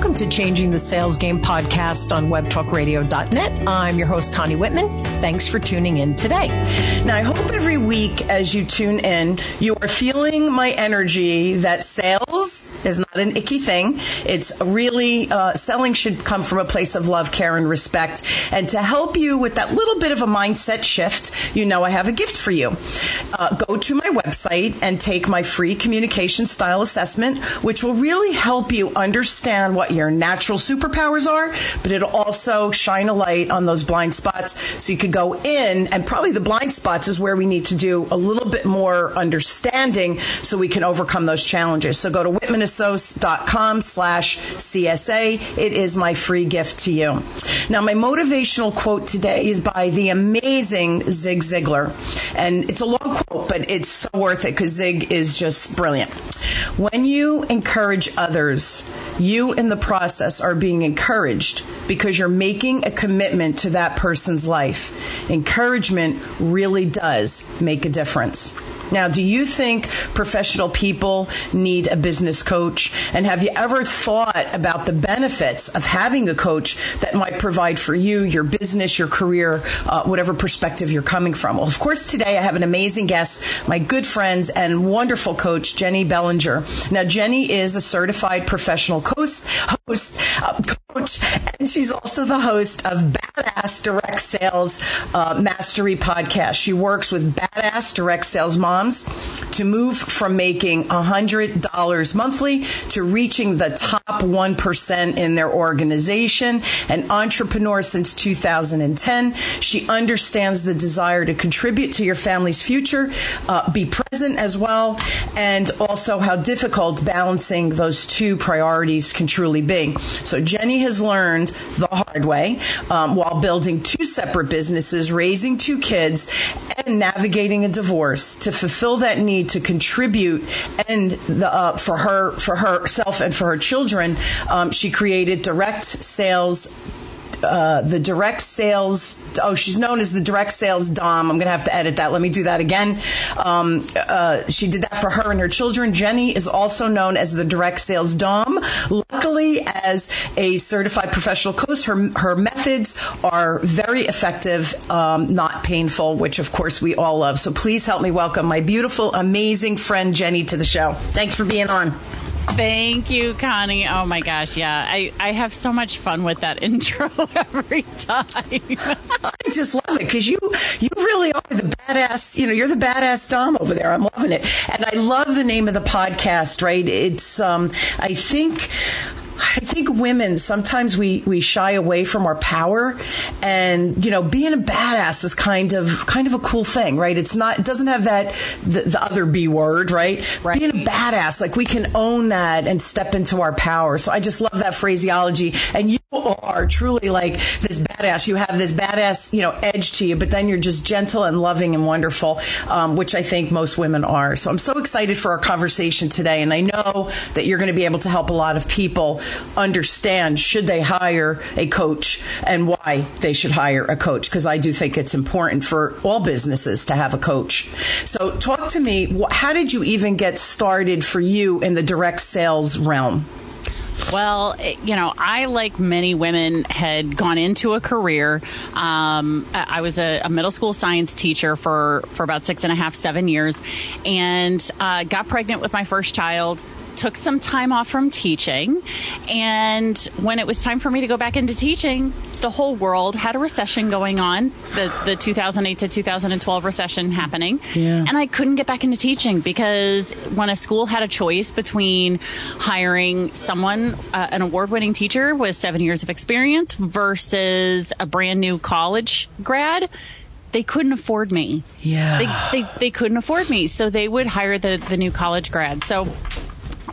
Welcome to Changing the Sales Game podcast on webtalkradio.net. I'm your host, Connie Whitman. Thanks for tuning in today. Now, I hope every week as you tune in, you are feeling my energy that sales is not an icky thing. It's really, uh, selling should come from a place of love, care, and respect. And to help you with that little bit of a mindset shift, you know I have a gift for you. Uh, go to my website and take my free communication style assessment, which will really help you understand what your natural superpowers are, but it'll also shine a light on those blind spots so you could go in and probably the blind spots is where we need to do a little bit more understanding so we can overcome those challenges. So go to whitmanassociates.com slash CSA. It is my free gift to you. Now, my motivational quote today is by the amazing Zig Ziglar. And it's a long quote, but it's so worth it because Zig is just brilliant. When you encourage others, you in the process are being encouraged because you're making a commitment to that person's life. Encouragement really does make a difference. Now, do you think professional people need a business coach? And have you ever thought about the benefits of having a coach that might provide for you, your business, your career, uh, whatever perspective you're coming from? Well, of course, today I have an amazing guest, my good friends and wonderful coach, Jennie Bellinger. Now, Jennie is a certified professional host, host uh, coach, and she's also the host of Badass Direct Sales uh, Mastery podcast. She works with badass direct sales moms to move from making $100 monthly to reaching the top 1% in their organization. An entrepreneur since 2010. She understands the desire to contribute to your family's future, uh, be present as well, and also how difficult balancing those two priorities can truly be. So Jennie has learned the hard way um, while building two separate businesses, raising two kids, and navigating a divorce to fulfill that need to contribute and the, uh, for her for herself and for her children um, she created direct sales uh, the direct sales. Oh, she's known as the direct sales Domme. I'm going to have to edit that. Let me do that again. Um, uh, she did that for her and her children. Jennie is also known as the direct sales Domme. Luckily, as a certified professional coach, her her methods are very effective, um, not painful, which of course we all love. So please help me welcome my beautiful, amazing friend Jennie to the show. Thanks for being on. Thank you, Connie. Oh my gosh, yeah. I, I have so much fun with that intro every time. I just love it because you you really are the badass, you know, you're the badass Dom over there. I'm loving it. And I love the name of the podcast, right? It's um I think I think women sometimes we we shy away from our power, and you know, being a badass is kind of kind of a cool thing, right? It's not it doesn't have that the, the other B word, right? right? Being a badass, like we can own that and step into our power. So I just love that phraseology, and you are truly like this badass. You have this badass, you know, edge to you, but then you're just gentle and loving and wonderful, um, which I think most women are. So I'm so excited for our conversation today, and I know that you're going to be able to help a lot of people understand should they hire a coach and why they should hire a coach because I do think it's important for all businesses to have a coach. So talk to me, how did you even get started for you in the direct sales realm? Well, you know, I, like many women, had gone into a career. Um, I was a, a, middle school science teacher for, for about six and a half, seven years, and uh, got pregnant with my first child took some time off from teaching. And when it was time for me to go back into teaching, the whole world had a recession going on, the, the 2008 to 2012 recession happening. Yeah. And I couldn't get back into teaching because when a school had a choice between hiring someone, uh, an award winning teacher with seven years of experience versus a brand new college grad, they couldn't afford me. Yeah. They, they, they couldn't afford me. So they would hire the, the new college grad. So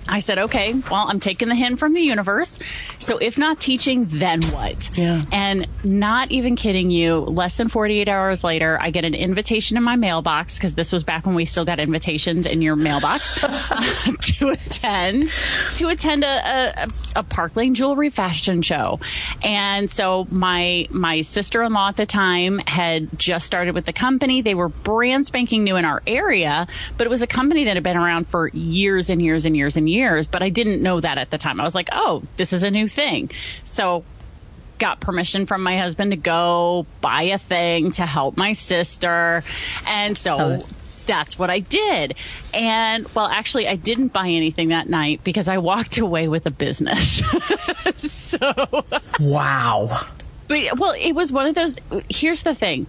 I said, okay, well, I'm taking the hint from the universe. So if not teaching, then what? Yeah. And not even kidding you, less than 48 hours later, I get an invitation in my mailbox because this was back when we still got invitations in your mailbox uh, to attend to attend a, a, a Park Lane jewelry fashion show. And so my my sister-in-law at the time had just started with the company. They were brand spanking new in our area, but it was a company that had been around for years and years and years and years years, but I didn't know that at the time. I was like, oh, this is a new thing. So got permission from my husband to go buy a thing to help my sister. And so oh. that's what I did. And well, actually, I didn't buy anything that night because I walked away with a business. so. Wow. But, well, it was one of those. Here's the thing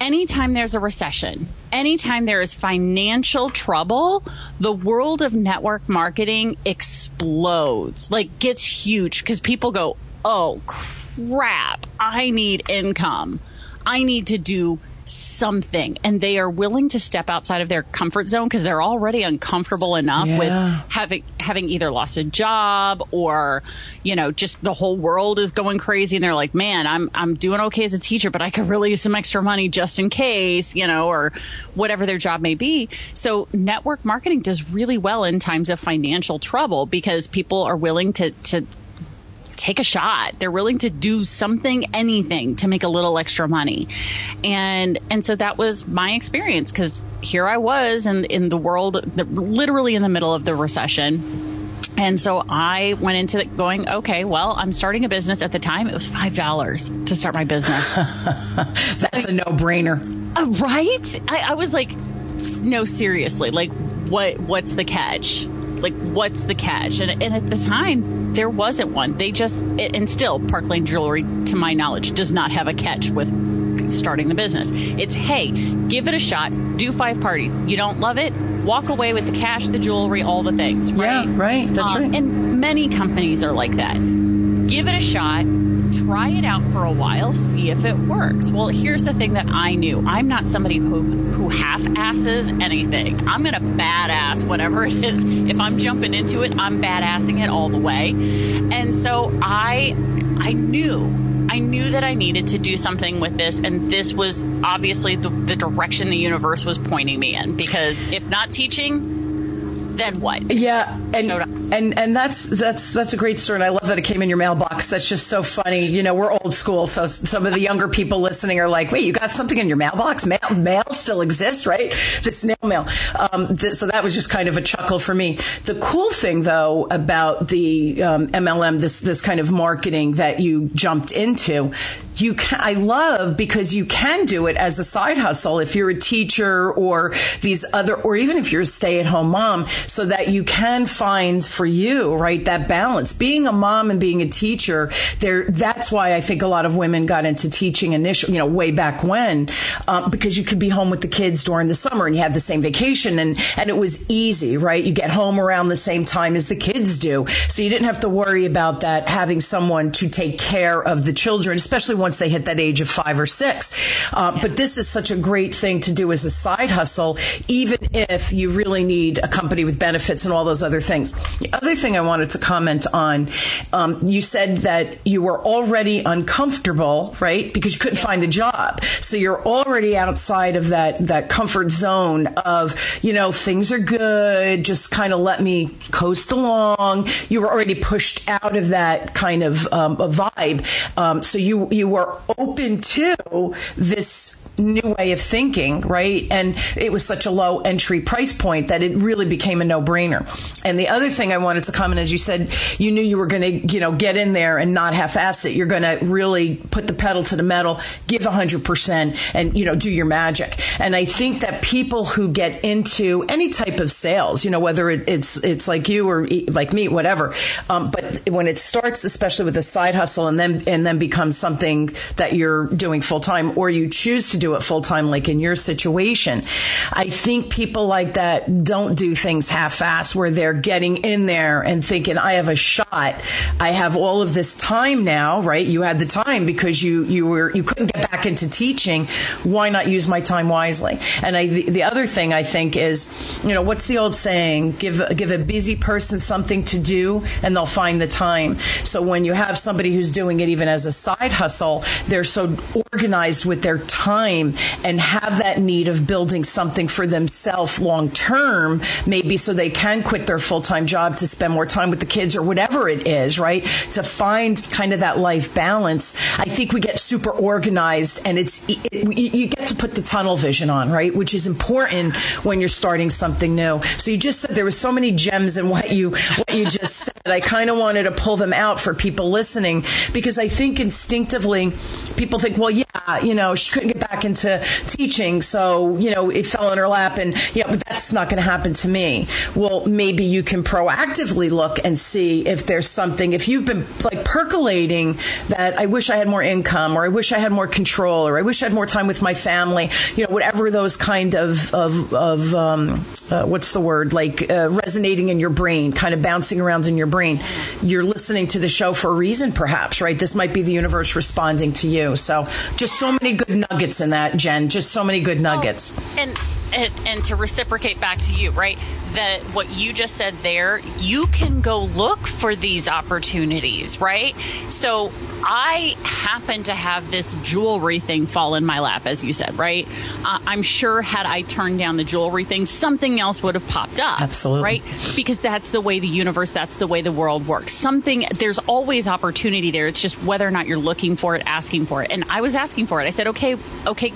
anytime there's a recession, anytime there is financial trouble, the world of network marketing explodes, like gets huge because people go, oh crap, I need income. I need to do something and they are willing to step outside of their comfort zone because they're already uncomfortable enough yeah. with having having either lost a job or you know just the whole world is going crazy and they're like man I'm I'm doing okay as a teacher but I could really use some extra money just in case you know or whatever their job may be so network marketing does really well in times of financial trouble because people are willing to to take a shot. They're willing to do something, anything to make a little extra money. And, and so that was my experience because here I was in, in the world, the, literally in the middle of the recession. And so I went into it going, okay, well, I'm starting a business. At the time, it was $5 to start my business. That's like, a no brainer. Uh, right? I, I was like, no, seriously, like, what, what's the catch? Like what's the catch? And, and, at the time there wasn't one. They just and still park lane jewelry to my knowledge does not have a catch with starting the business. It's hey give it a shot do five parties. You don't love it? Walk away with the cash the jewelry all the things right? Yeah right. That's um, right. and many companies are like that give it a shot try it out for a while, see if it works. Well, here's the thing that I knew. I'm not somebody who, who half asses anything. I'm going to badass whatever it is. If I'm jumping into it, I'm badassing it all the way. And so I, I knew I knew that I needed to do something with this, and this was obviously the, the, direction the universe was pointing me in. Because if not teaching, then what? Yeah, and and and that's that's that's a great story. And I love that it came in your mailbox. That's just so funny. You know, we're old school, so some of the younger people listening are like, "Wait, you got something in your mailbox? Mail, mail still exists, right? The snail mail." Um, th- so that was just kind of a chuckle for me. The cool thing, though, about the um, MLM, this this kind of marketing that you jumped into, you can, I love because you can do it as a side hustle if you're a teacher or these other, or even if you're a stay at home mom, so that you can find for you, right, that balance. Being a mom and being a teacher, there, that's why I think a lot of women got into teaching initially, you know, way back when, um, because you could be home with the kids during the summer and you had the same vacation and, and it was easy, right? You get home around the same time as the kids do. So you didn't have to worry about that having someone to take care of the children, especially once they hit that age of five or six. Uh, yeah. But this is such a great thing to do as a side hustle, even if you really need a company with benefits and all those other things. The other thing I wanted to comment on, um, you said that you were already uncomfortable, right? Because you couldn't find a job. So you're already outside of that, that comfort zone of, you know, things are good, just kind of let me coast along. You were already pushed out of that kind of um, vibe. Um, so you, you were were open to this new way of thinking, right? And it was such a low entry price point that it really became a no brainer. And the other thing I wanted to comment, as you said, you knew you were going to, you know, get in there and not half ass it. You're going to really put the pedal to the metal, give 100% and, you know, do your magic. And I think that people who get into any type of sales, you know, whether it's, it's like you or like me, whatever. Um, but when it starts, especially with a side hustle and then, and then becomes something that you're doing full time or you choose to do it full time, like in your situation. I think people like that don't do things half assed where they're getting in there and thinking, I have a shot. I have all of this time now, right? You had the time because you, you were, you couldn't get back into teaching. Why not use my time wisely? And I, the, the other thing I think is, you know, what's the old saying? Give, give a busy person something to do and they'll find the time. So when you have somebody who's doing it even as a side hustle, they're so organized with their time and have that need of building something for themselves long term, maybe so they can quit their full time job to spend more time with the kids or whatever it is, right? To find kind of that life balance. I think we get super organized and it's, it, you get to put the tunnel vision on, right? Which is important when you're starting something new. So you just said there were so many gems in what you, what you just said. I kind of wanted to pull them out for people listening because I think instinctively people think, well, yeah, you know, she couldn't get back into teaching. So, you know, it fell in her lap and, yeah, but that's not going to happen to me. Well, maybe you can proactively look and see if there's something, if you've been like percolating that I wish I had more income or I wish I had more control or I wish I had more time with my family, you know, whatever those kind of, of, of um, uh, what's the word, like uh, resonating in your brain, kind of bouncing around in your brain. You're listening to the show for a reason, perhaps, right? This might be the universe responding to you. So just so many good nuggets in that, Jen. Just so many good nuggets. Oh, and, and and to reciprocate back to you, right? That what you just said there, you can go look for these opportunities, right? So I happen to have this jewelry thing fall in my lap, as you said, right? Uh, I'm sure had I turned down the jewelry thing, something else would have popped up. Absolutely. Right? Because that's the way the universe, that's the way the world works. Something, there's always opportunity there. It's just whether or not you're looking for it, asking for it. And I was asking for it. I said, okay, okay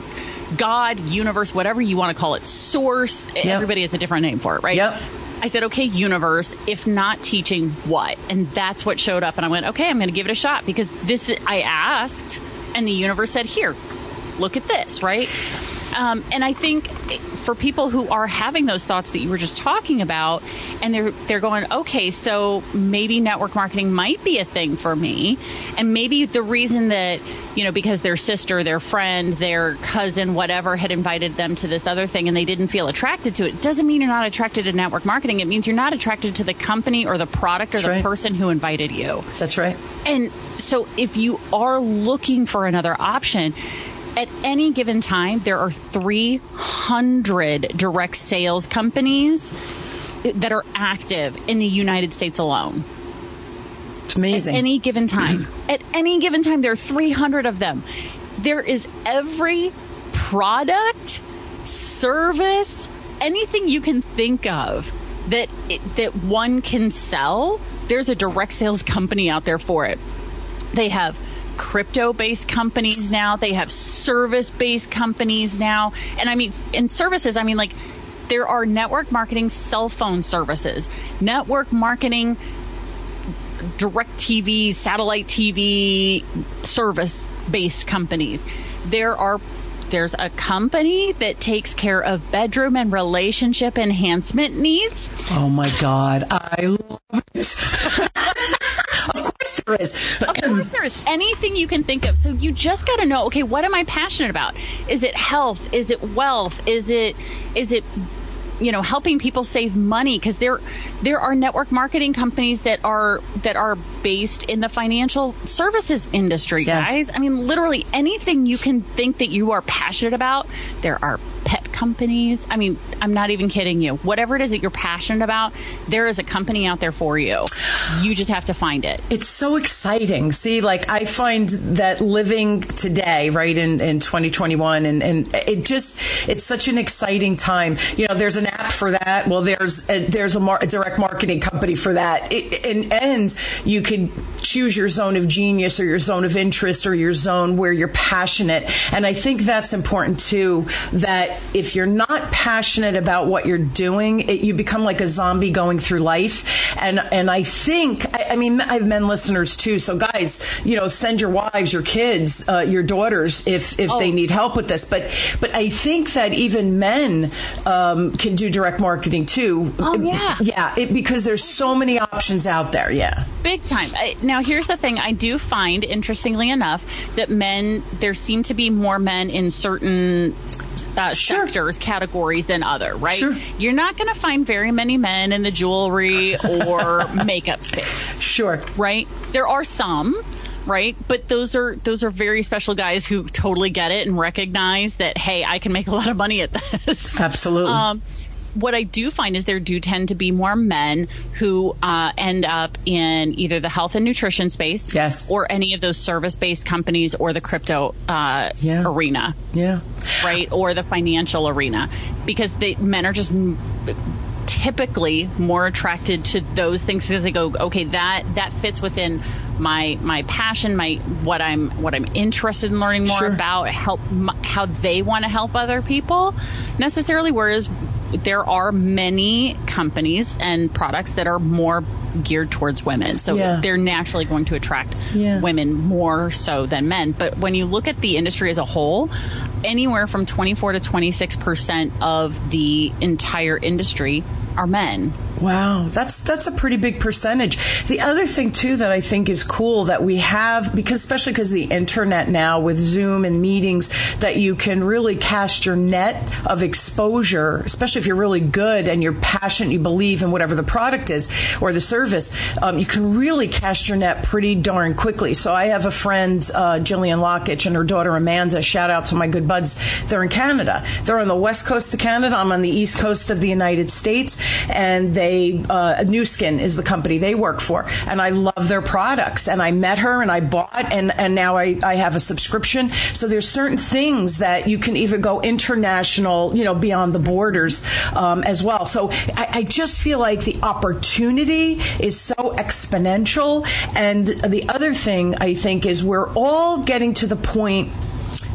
God, universe, whatever you want to call it, source. Yep. Everybody has a different name for it, right? Yep. I said, okay, universe, if not teaching, what? And that's what showed up. And I went, okay, I'm going to give it a shot because this, I asked, and the universe said, here, look at this, right? Um, and I think for people who are having those thoughts that you were just talking about, and they're they're going, okay, so maybe network marketing might be a thing for me, and maybe the reason that you know because their sister, their friend, their cousin, whatever, had invited them to this other thing, and they didn't feel attracted to it, doesn't mean you're not attracted to network marketing. It means you're not attracted to the company or the product or That's the right. person who invited you. That's right. And so if you are looking for another option, at any given time, there are 300 direct sales companies that are active in the United States alone. It's amazing. At any given time. at any given time, there are 300 of them. There is every product, service, anything you can think of that it, that one can sell. There's a direct sales company out there for it. They have crypto based companies now. They have service based companies now. And I mean, in services, I mean, like, there are network marketing cell phone services, network marketing direct TV, satellite TV service based companies. There are there's a company that takes care of bedroom and relationship enhancement needs. Oh my God. I love it. of course there is. Of course there is anything you can think of. So you just got to know, okay, what am I passionate about? Is it health? Is it wealth? Is it is it you know helping people save money because there there are network marketing companies that are that are based in the financial services industry Yes. guys i mean literally anything you can think that you are passionate about there are pet companies i mean i'm not even kidding you whatever it is that you're passionate about there is a company out there for you you just have to find it It's so exciting. See, like I find that living today, right in, in 2021, and, and it just it's such an exciting time. You know, there's an app for that. Well, there's a, there's a, mar- a direct marketing company for that. It, and and you can choose your zone of genius or your zone of interest or your zone where you're passionate. And I think that's important too. That if you're not passionate about what you're doing, it, you become like a zombie going through life. And and I think I, I mean I have men listeners too. So guys, you know, send your wives, your kids, uh, your daughters if if they need help with this. But but I think that even men um, can do direct marketing too. Oh, yeah. yeah. It, because there's so many options out there. Yeah. Big time. I, now, here's the thing. I do find, interestingly enough, that men, there seem to be more men in certain uh, Sure. sectors, categories than other, right? Sure. You're not going to find very many men in the jewelry or makeup space, Sure. right? There are some. Right, but those are those are very special guys who totally get it and recognize that hey, I can make a lot of money at this. Absolutely. Um, what I do find is there do tend to be more men who uh, end up in either the health and nutrition space, yes. or any of those service-based companies, or the crypto uh, yeah. arena, yeah, right, or the financial arena, because the men are just typically more attracted to those things because they go, okay, that that fits within my my passion, my what I'm what I'm interested in learning more sure. about, help how they want to help other people necessarily. Whereas there are many companies and products that are more geared towards women. So yeah. they're naturally going to attract yeah. women more so than men. But when you look at the industry as a whole, anywhere from 24 to 26 percent of the entire industry are men. Wow, that's that's a pretty big percentage. The other thing too that I think is cool that we have because especially because the internet now with Zoom and meetings that you can really cast your net of exposure, especially if you're really good and you're passionate, you believe in whatever the product is or the service, um, you can really cast your net pretty darn quickly. So I have a friend, uh, Jillian Lockitch, and her daughter Amanda. Shout out to my good buds. They're in Canada. They're on the west coast of Canada. I'm on the east coast of the United States, and they they uh, Nu Skin is the company they work for, and I love their products. And I met her, and I bought, and and now I, I have a subscription. So there's certain things that you can even go international, you know, beyond the borders um, as well. So I, I just feel like the opportunity is so exponential. And the other thing I think is we're all getting to the point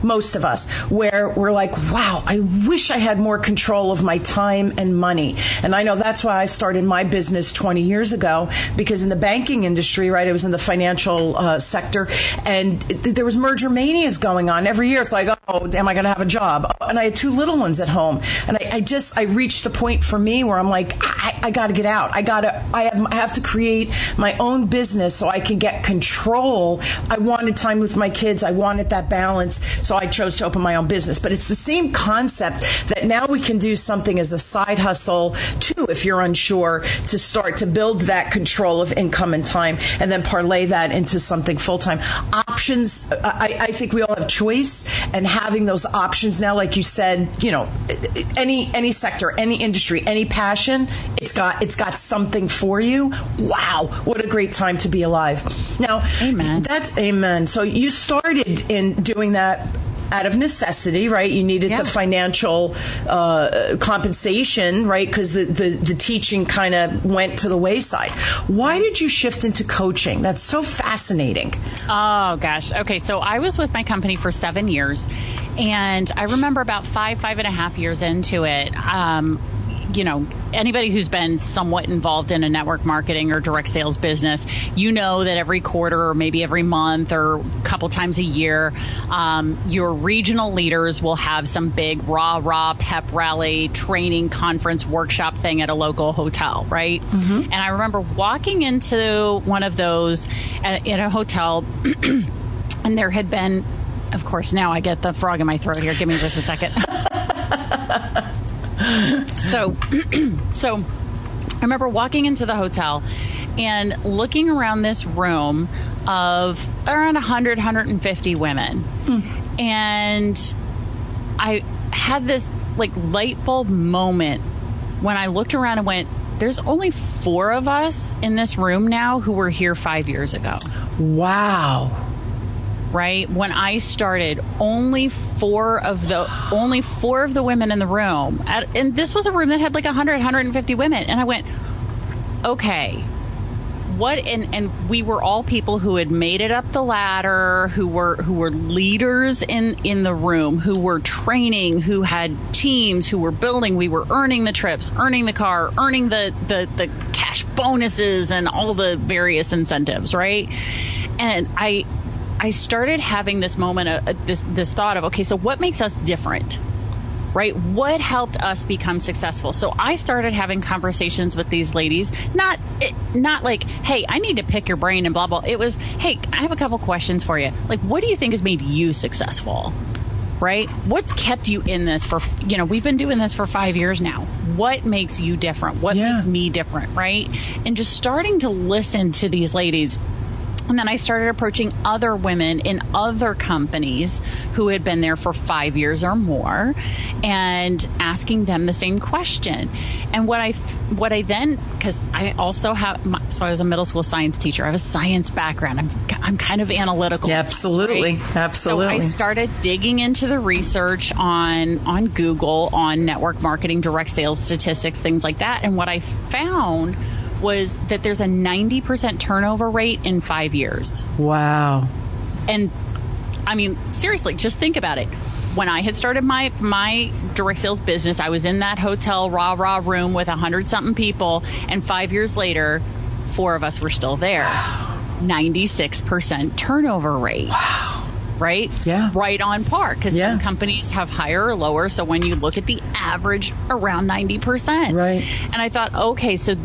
most of us, where we're like, wow, I wish I had more control of my time and money. And I know that's why I started my business 20 years ago, because in the banking industry, right, it was in the financial uh, sector, and it, there was merger manias going on. Every year it's like, oh, am I going to have a job? And I had two little ones at home. And I, I just, I reached the point for me where I'm like, I, I got to get out. I got to, I have, I have to create my own business so I can get control. I wanted time with my kids. I wanted that balance. So I chose to open my own business. But it's the same concept that now we can do something as a side hustle too, if you're unsure, to start to build that control of income and time and then parlay that into something full time. Options, I, I think we all have choice and having those options now, like you said, you know, any any sector, any industry, any passion, it's got it's got something for you. Wow, what a great time to be alive. Now, amen. That's amen. So you started in doing that out of necessity, right? You needed yeah. the financial uh, compensation, right? Because the, the, the, teaching kind of went to the wayside. Why did you shift into coaching? That's so fascinating. Oh, gosh. Okay, so I was with my company for seven years, and I remember about five, five and a half years into it, um, you know, anybody who's been somewhat involved in a network marketing or direct sales business, you know that every quarter or maybe every month or a couple times a year, um, your regional leaders will have some big rah rah pep rally training conference workshop thing at a local hotel, right? Mm-hmm. And I remember walking into one of those at, in a hotel, and there had been, of course, now I get the frog in my throat here. Give me just a second. so, so I remember walking into the hotel and looking around this room of around 100, 150 women. Hmm. And I had this like light bulb moment when I looked around and went, there's only four of us in this room now who were here five years ago. Wow right? When I started, only four of the only four of the women in the room, and this was a room that had like 100, 150 women, and I went, okay. What and and we were all people who had made it up the ladder, who were who were leaders in in the room, who were training, who had teams, who were building. We were earning the trips, earning the car, earning the the the cash bonuses, and all the various incentives, right? And I I started having this moment, of, uh, this this thought of, okay, so what makes us different? Right? What helped us become successful? So I started having conversations with these ladies, not not like, hey, I need to pick your brain and blah blah. It was, hey, I have a couple questions for you. Like, what do you think has made you successful? Right? What's kept you in this for, you know, we've been doing this for five years now. What makes you different? What yeah. makes me different? Right? And just starting to listen to these ladies And then I started approaching other women in other companies who had been there for five years or more and asking them the same question. And what I, what I then, because I also have, so I was a middle school science teacher. I have a science background. I'm, I'm kind of analytical. Yeah, absolutely. Right? Absolutely. So I started digging into the research on, on Google, on network marketing, direct sales statistics, things like that. And what I found was that there's a 90% turnover rate in five years. Wow. And I mean, seriously, just think about it. When I had started my my direct sales business, I was in that hotel rah rah room with a hundred something people, and five years later, four of us were still there. Ninety six percent turnover rate. Wow. Right? Yeah. Right on par because yeah. some companies have higher or lower. So when you look at the average, around 90%. Right. And I thought, okay, so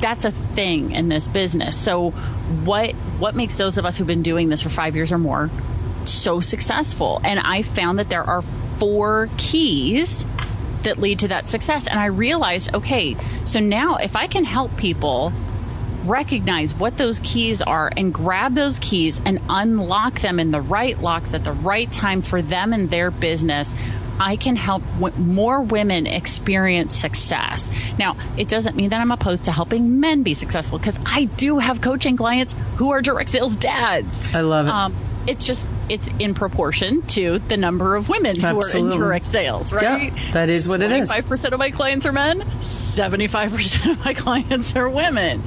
that's a thing in this business. So what what makes those of us who've been doing this for 5 years or more so successful? And I found that there are four keys that lead to that success and I realized, okay, so now if I can help people recognize what those keys are and grab those keys and unlock them in the right locks at the right time for them and their business, I can help w- more women experience success. Now, it doesn't mean that I'm opposed to helping men be successful because I do have coaching clients who are direct sales dads. I love it. Um, it's just it's in proportion to the number of women who are in direct sales, right? That is what it is. 25% of my clients are men, 75% of my clients are women.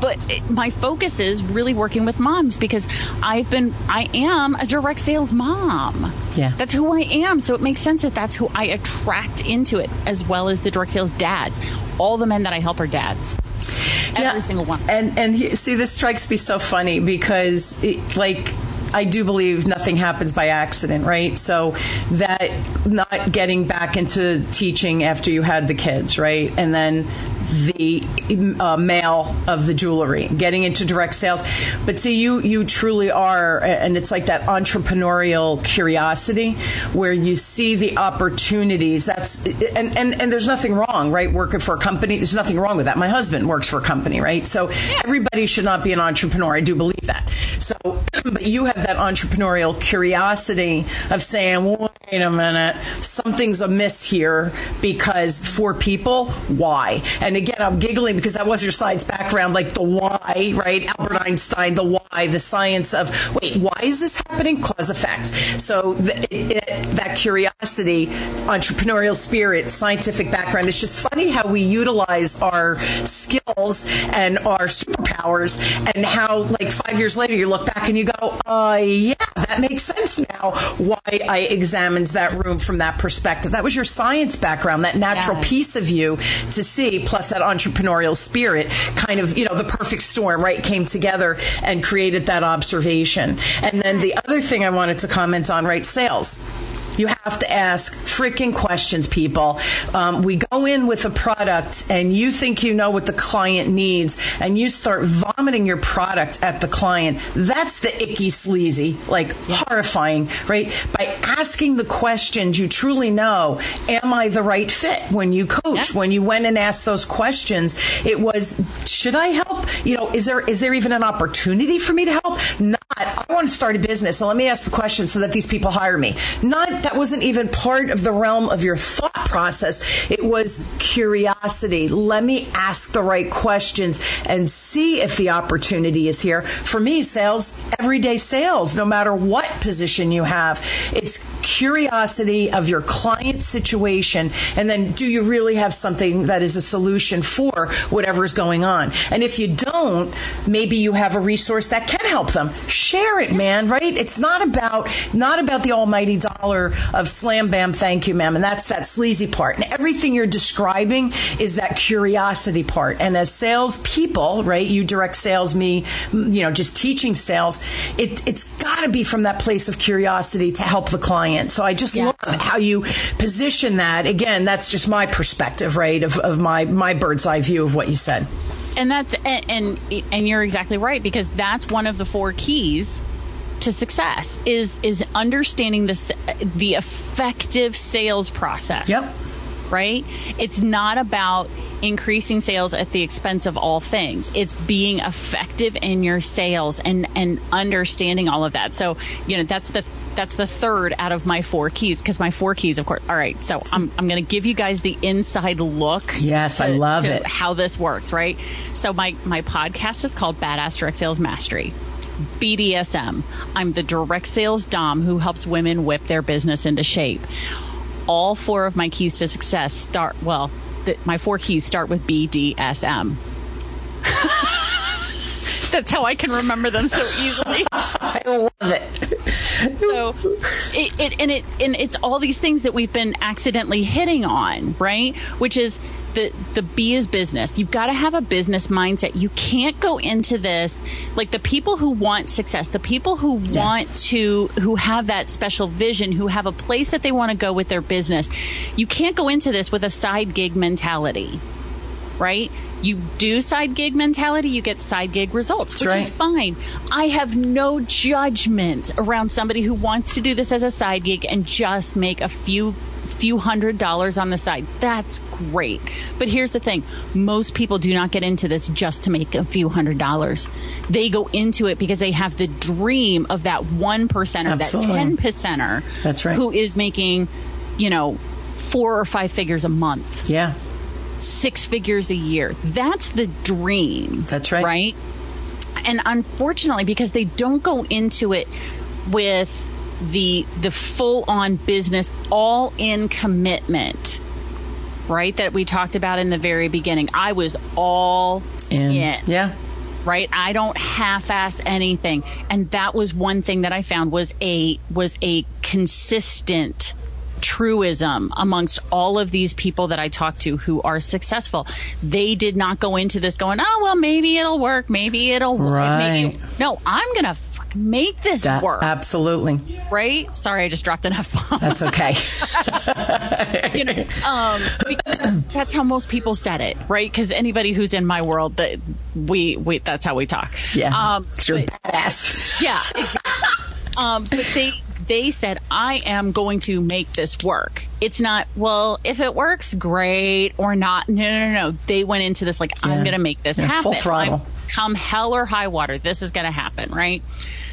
But it, my focus is really working with moms because I've been, I am a direct sales mom. Yeah. That's who I am. So it makes sense that that's who I attract into it, as well as the direct sales dads. All the men that I help are dads. Every yeah. single one. And and he, see, this strikes me so funny because, it, like, I do believe nothing happens by accident, right? So that not getting back into teaching after you had the kids, right? And then the uh, mail of the jewelry, getting into direct sales. But see, you you truly are, and it's like that entrepreneurial curiosity where you see the opportunities. That's and and and there's nothing wrong, right? Working for a company, there's nothing wrong with that. My husband works for a company, right? So everybody should not be an entrepreneur. I do believe that. So, but you have that entrepreneurial curiosity of saying, wait a minute, something's amiss here because for people, why? And again, I'm giggling because that was your science background, like the why, right? Albert Einstein, the why, the science of, wait, why is this happening? Cause effect. So it, it, that curiosity, entrepreneurial spirit, scientific background, it's just funny how we utilize our skills and our superpowers and how like five years later you look back and you go, uh, yeah, that makes sense now why I examined that room from that perspective. That was your science background, that natural Yes. piece of you to see, plus that entrepreneurial spirit, kind of, you know, the perfect storm, right, came together and created that observation. And then the other thing I wanted to comment on, right, sales. You have to ask freaking questions, people. Um, we go in with a product and you think you know what the client needs and you start vomiting your product at the client. That's the icky, sleazy, like horrifying, right? By asking the questions you truly know, am I the right fit? When you coach, Yeah. when you went and asked those questions, it was, should I help? You know, is there, is there even an opportunity for me to help? Not, I want to start a business. So let me ask the question so that these people hire me. Not, that wasn't even part of the realm of your thought process. It was curiosity. Let me ask the right questions and see if the opportunity is here. For me, sales, everyday sales, no matter what position you have, it's curiosity of your client situation. And then do you really have something that is a solution for whatever's going on? And if you don't, maybe you have a resource that can help them. Share it, man, right? It's not about, not about the almighty dollar of slam bam, thank you, ma'am. And that's that sleazy part. And everything you're describing is that curiosity part. And as sales people, right, you direct sales, me, you know, just teaching sales, it, it's got to be from that place of curiosity to help the client. So I just love how you position that. Again, that's just my perspective, right, of, of my, my bird's eye view of what you said. and that's and, and and you're exactly right because that's one of the four keys to success is is understanding the the effective sales process. Yep. right? It's not about increasing sales at the expense of all things. It's being effective in your sales and and understanding all of that. So, you know, that's the that's the third out of my four keys because my four keys, of course. All right, so I'm I'm going to give you guys the inside look. Yes, to, I love it. How this works, right? So my my podcast is called Badass Direct Sales Mastery. BDSM. I'm the direct sales Domme who helps women whip their business into shape. All four of my keys to success start well. The, my four keys start with BDSM. That's how I can remember them so easily. I love it. So it, it, and it and it's all these things that we've been accidentally hitting on, right? Which is the the B is business. You've got to have a business mindset. You can't go into this like the people who want success, the people who yeah. want to who have that special vision, who have a place that they want to go with their business. You can't go into this with a side gig mentality right? You do side gig mentality, you get side gig results, which right. is fine. I have no judgment around somebody who wants to do this as a side gig and just make a few few hundred dollars on the side. That's great. But here's the thing. Most people do not get into this just to make a few hundred dollars. They go into it because they have the dream of that 1% or Absolutely. that 10 percenter That's right. who is making, you know, four or five figures a month. Yeah six figures a year. That's the dream. That's right. Right? And unfortunately, because they don't go into it with the the full on business, all in commitment, right? That we talked about in the very beginning. I was all in. in. Yeah. Right? I don't half ass anything. And that was one thing that I found was a was a consistent truism amongst all of these people that I talk to who are successful. They did not go into this going, oh, well, maybe it'll work. Maybe it'll right. Maybe, no, I'm going to make this work. Absolutely. Right? Sorry, I just dropped an F bomb. That's okay. you know, um, that's how most people said it, right? Because anybody who's in my world, that we, we, that's how we talk. Yeah. Um, you're badass. Yeah. Um, but they they said, I am going to make this work. It's not, well, if it works, great, or not. No, no, no. They went into this like, yeah. I'm going to make this yeah, happen. Full throttle. Come hell or high water, this is going to happen, right?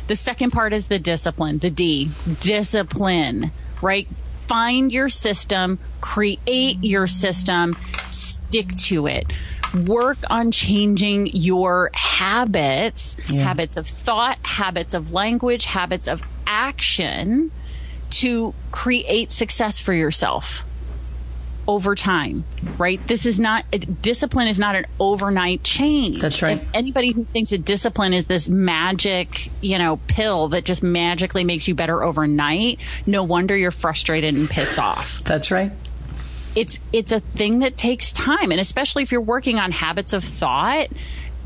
The second part is the discipline, the D, discipline, right? Find your system, create your system, stick to it work on changing your habits, yeah. habits of thought, habits of language, habits of action to create success for yourself over time, right? This is not, discipline is not an overnight change. That's right. If anybody who thinks that discipline is this magic, you know, pill that just magically makes you better overnight, no wonder you're frustrated and pissed off. That's right. It's, it's a thing that takes time. And especially if you're working on habits of thought,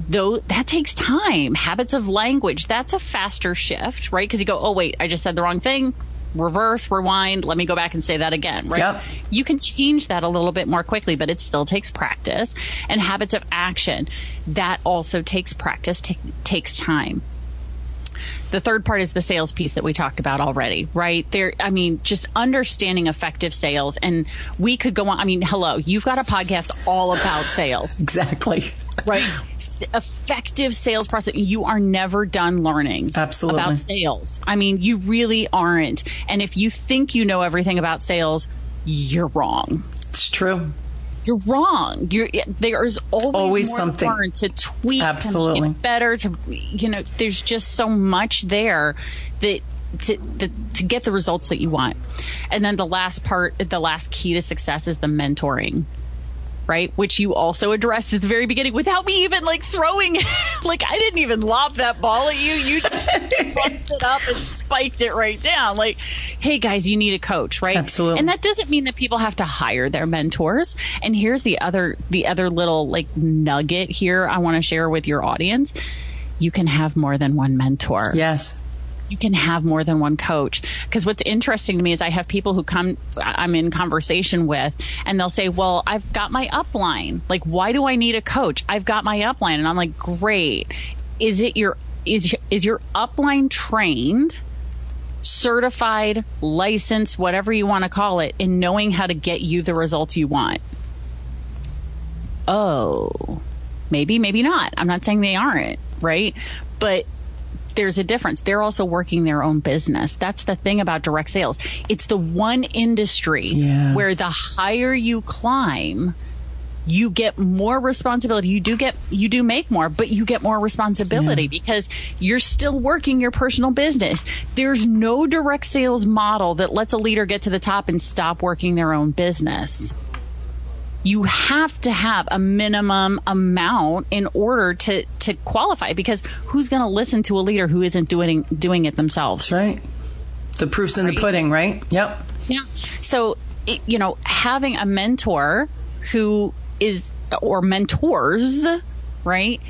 though that takes time. Habits of language, that's a faster shift, right? Because you go, oh wait, I just said the wrong thing. Reverse, rewind, let me go back and say that again, right? Yep. You can change that a little bit more quickly, but it still takes practice. And habits of action, that also takes practice, t- takes time. The third part is the sales piece that we talked about already, right? There, I mean, just understanding effective sales. And we could go on. I mean, hello, you've got a podcast all about sales. Exactly. Right. effective sales process. You are never done learning Absolutely. about sales. I mean, you really aren't. And if you think you know everything about sales, you're wrong. It's true you're wrong. You're, there's always, always more something to tweak, Absolutely. to make better. To you know, there's just so much there that to, to, to get the results that you want. And then the last part, the last key to success is the mentoring right? Which you also addressed at the very beginning without me even like throwing, like I didn't even lob that ball at you. You just busted up and spiked it right down. Like, hey guys, you need a coach, right? Absolutely. And that doesn't mean that people have to hire their mentors. And here's the other, the other little like nugget here I want to share with your audience. You can have more than one mentor. Yes you can have more than one coach. Because what's interesting to me is I have people who come, I'm in conversation with, and they'll say, Well, I've got my upline. Like, why do I need a coach? I've got my upline. And I'm like, Great. Is it your, is, is your upline trained? certified, licensed, whatever you want to call it, in knowing how to get you the results you want. Oh, maybe, maybe not. I'm not saying they aren't, right? But there's a difference. They're also working their own business. That's the thing about direct sales. It's the one industry yeah. where the higher you climb, you get more responsibility. You do get, you do make more, but you get more responsibility yeah. because you're still working your personal business. There's no direct sales model that lets a leader get to the top and stop working their own business. You have to have a minimum amount in order to, to qualify because who's going to listen to a leader who isn't doing, doing it themselves? That's right. The proof's in right? the pudding, right? Yep. Yeah. So, you know, having a mentor who is or mentors, right?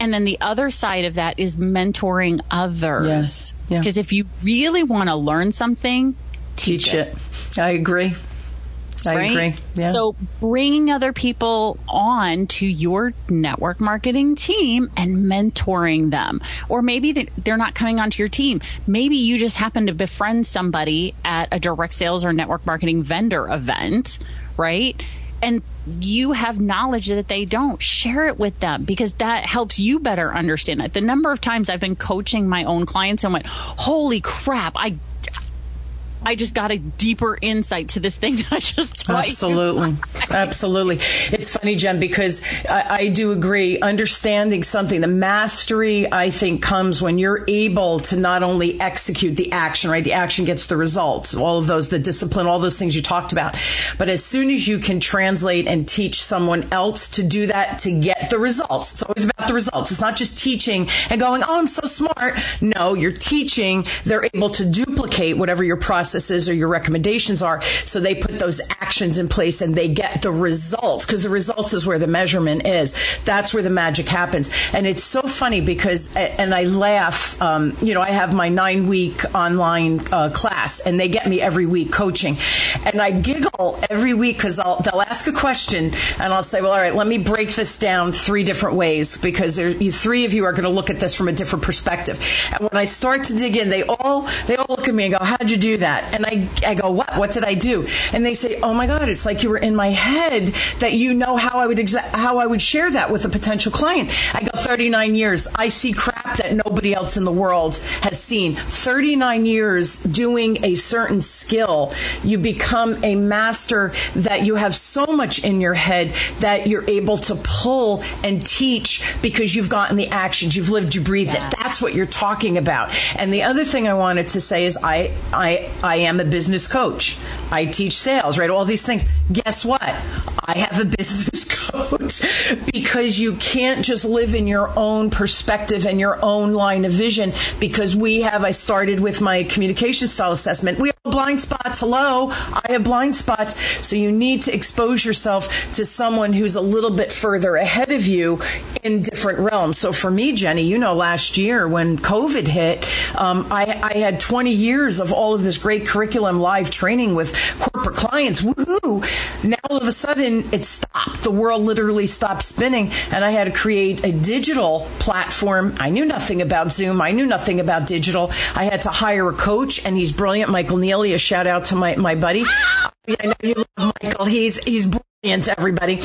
And then the other side of that is mentoring others. Yes. Because yeah. if you really want to learn something, teach, teach it. it. I agree. I right? agree. Yeah. So bringing other people on to your network marketing team and mentoring them, or maybe they're not coming onto your team. Maybe you just happen to befriend somebody at a direct sales or network marketing vendor event, right? and you have knowledge that they don't, share it with them because that helps you better understand it. The number of times I've been coaching my own clients and went, holy crap, I I just got a deeper insight to this thing that I just Absolutely. Absolutely. It's funny, Jen, because I, I, do agree. Understanding something, the mastery, I think, comes when you're able to not only execute the action, right? The action gets the results, all of those, the discipline, all those things you talked about. But as soon as you can translate and teach someone else to do that to get the results, it's always about the results. It's not just teaching and going, oh, I'm so smart. No, you're teaching. They're able to duplicate whatever your process processes or your recommendations are. So they put those actions in place and they get the results because the results is where the measurement is. That's where the magic happens. And it's so funny because, and I laugh, um, you know, I have my nine week online uh, class and they get me every week coaching. And I giggle every week because they'll ask a question and I'll say, well, all right, let me break this down three different ways because there, you, three of you are going to look at this from a different perspective. And when I start to dig in, they all, they all look at me and go, how'd you do that? That. And I, I go, what? What did I do? And they say, oh my God, it's like you were in my head that you know how I would exa- how I would share that with a potential client. I go, 39 years. I see crap that nobody else in the world has seen. 39 years doing a certain skill. You become a master that you have so much in your head that you're able to pull and teach because you've gotten the actions. You've lived, you breathe yeah. it. That's what you're talking about. And the other thing I wanted to say is I, I, I am a business coach. I teach sales, right? All these things. Guess what? I have a business coach because you can't just live in your own perspective and your own line of vision because we have, I started with my communication style assessment. We blind spots. Hello. I have blind spots. So you need to expose yourself to someone who's a little bit further ahead of you in different realms. So for me, Jennie, you know, last year when COVID hit, um, I, I had 20 years of all of this great curriculum live training with corporate clients. Woohoo! Now all of a sudden it stopped. The world literally stopped spinning, and I had to create a digital platform. I knew nothing about Zoom. I knew nothing about digital. I had to hire a coach, and he's brilliant. Michael Neely. A shout out to my my buddy. I know you love Michael. He's he's brilliant, everybody.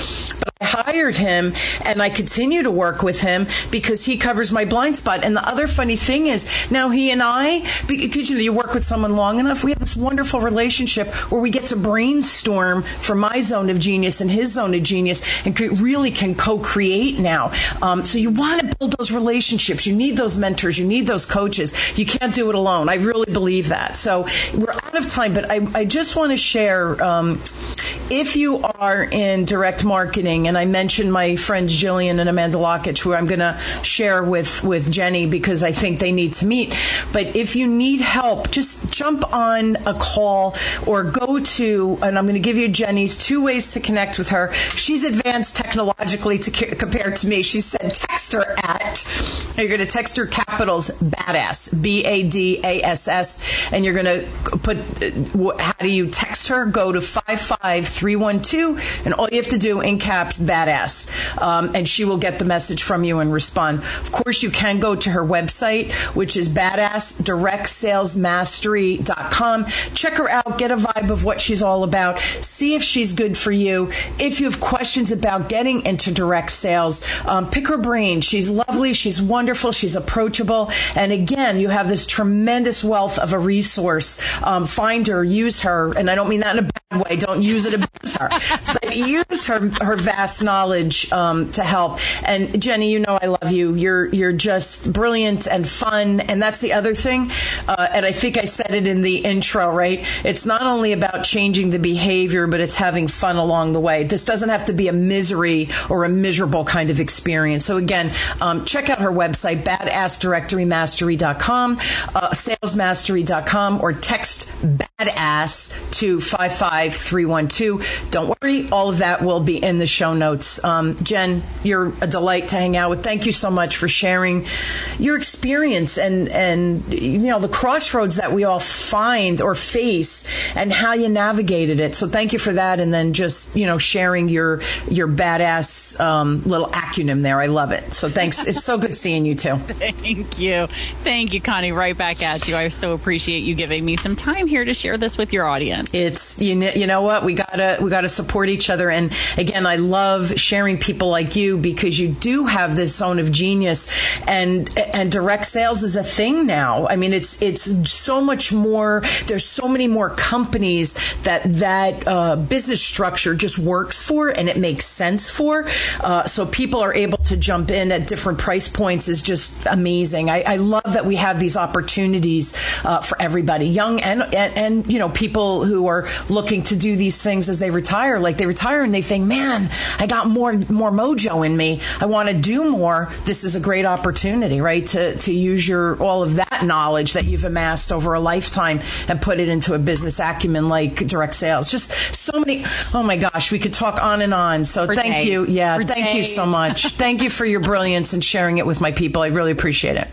But I hired him and I continue to work with him because he covers my blind spot. And the other funny thing is now he and I, because you know, you work with someone long enough, we have this wonderful relationship where we get to brainstorm from my zone of genius and his zone of genius and really can co-create now. Um, so you want to build those relationships. You need those mentors. You need those coaches. You can't do it alone. I really believe that. So we're out of time, but I, I just want to share, um, if you are in direct marketing and I mentioned my friends Jillian and Amanda Lockett, who I'm going to share with, with Jennie because I think they need to meet. But if you need help, just jump on a call or go to, and I'm going to give you Jennie's two ways to connect with her. She's advanced technologically to compared to me. She said text her at, you're going to text her capitals badass, B A D A S S, and you're going to put, uh, how do you text her, go to 55312, and all you have to do in badass. Um, and she will get the message from you and respond. Of course, you can go to her website, which is badassdirectsalesmastery.com. Check her out, get a vibe of what she's all about, see if she's good for you. If you have questions about getting into direct sales, um, pick her brain. She's lovely, she's wonderful, she's approachable. And again, you have this tremendous wealth of a resource. Um, find her, use her, and I don't mean that in a bad way. Don't use it abuse her, but use her her vast knowledge um, to help. And Jennie, you know I love you. You're you're just brilliant and fun, and that's the other thing. Uh, and I think I said it in the intro, right? It's not only about changing the behavior, but it's having fun along the way. This doesn't have to be a misery or a miserable kind of experience. So again, um, check out her website, badassdirectorymastery.com, uh, salesmastery.com, or text badass to 55312. Don't worry, all of that will be in the show notes. Um, Jen, you're a delight to hang out with. Thank you so much for sharing your experience and, and, you know, the crossroads that we all find or face and how you navigated it. So thank you for that. And then just, you know, sharing your, your badass, um, little acronym there. I love it. So thanks. it's so good seeing you too. Thank you. Thank you, Connie. Right back at you. I so appreciate you giving me some time here to share this with your audience. It's, you know, you know what? We gotta, we gotta support each other. And again, I love sharing people like you because you do have this zone of genius and, and direct sales is a thing now. I mean, it's, it's so much more. There's so many more companies that that uh, business structure just works for and it makes sense for. Uh, so people are able to jump in at different price points is just amazing. I, I love that we have these opportunities uh, for everybody, young and, and, and you know people who are looking to do these things as they retire. Like they retire and they think, man, I got more more mojo in me. I want to do more. This is a great opportunity, right? To to use your all of that knowledge that you've amassed over a lifetime and put it into a business acumen like direct sales. Just so many. Oh my gosh, we could talk on and on. So For thank days. you. Yeah, For thank you so much. thank you for your brilliance and sharing it with my people. I really appreciate it.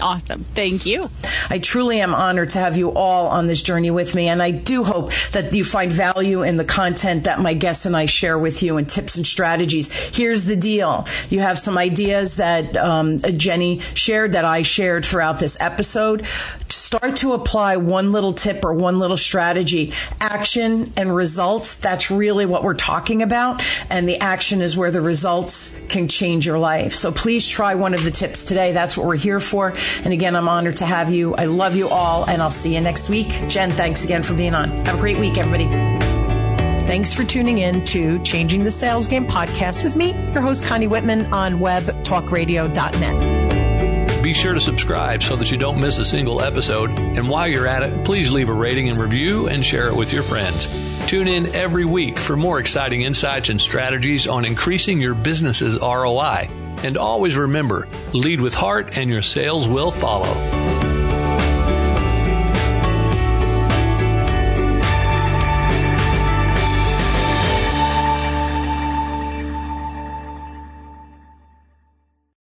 Awesome. Thank you. I truly am honored to have you all on this journey with me, and I do hope that you find value in the content that my guests and I share with you and tips and strategies. Here's the deal you have some ideas that um, Jennie shared that I shared throughout this episode. Start to apply one little tip or one little strategy. Action and results, that's really what we're talking about. And the action is where the results can change your life. So please try one of the tips today. That's what we're here for. And again, I'm honored to have you. I love you all, and I'll see you next week. Jen, thanks again for being on. Have a great week, everybody. Thanks for tuning in to Changing the Sales Game podcast with me, your host, Connie Whitman, on webtalkradio.net. Be sure to subscribe so that you don't miss a single episode. And while you're at it, please leave a rating and review and share it with your friends. Tune in every week for more exciting insights and strategies on increasing your business's ROI. And always remember, lead with heart and your sales will follow.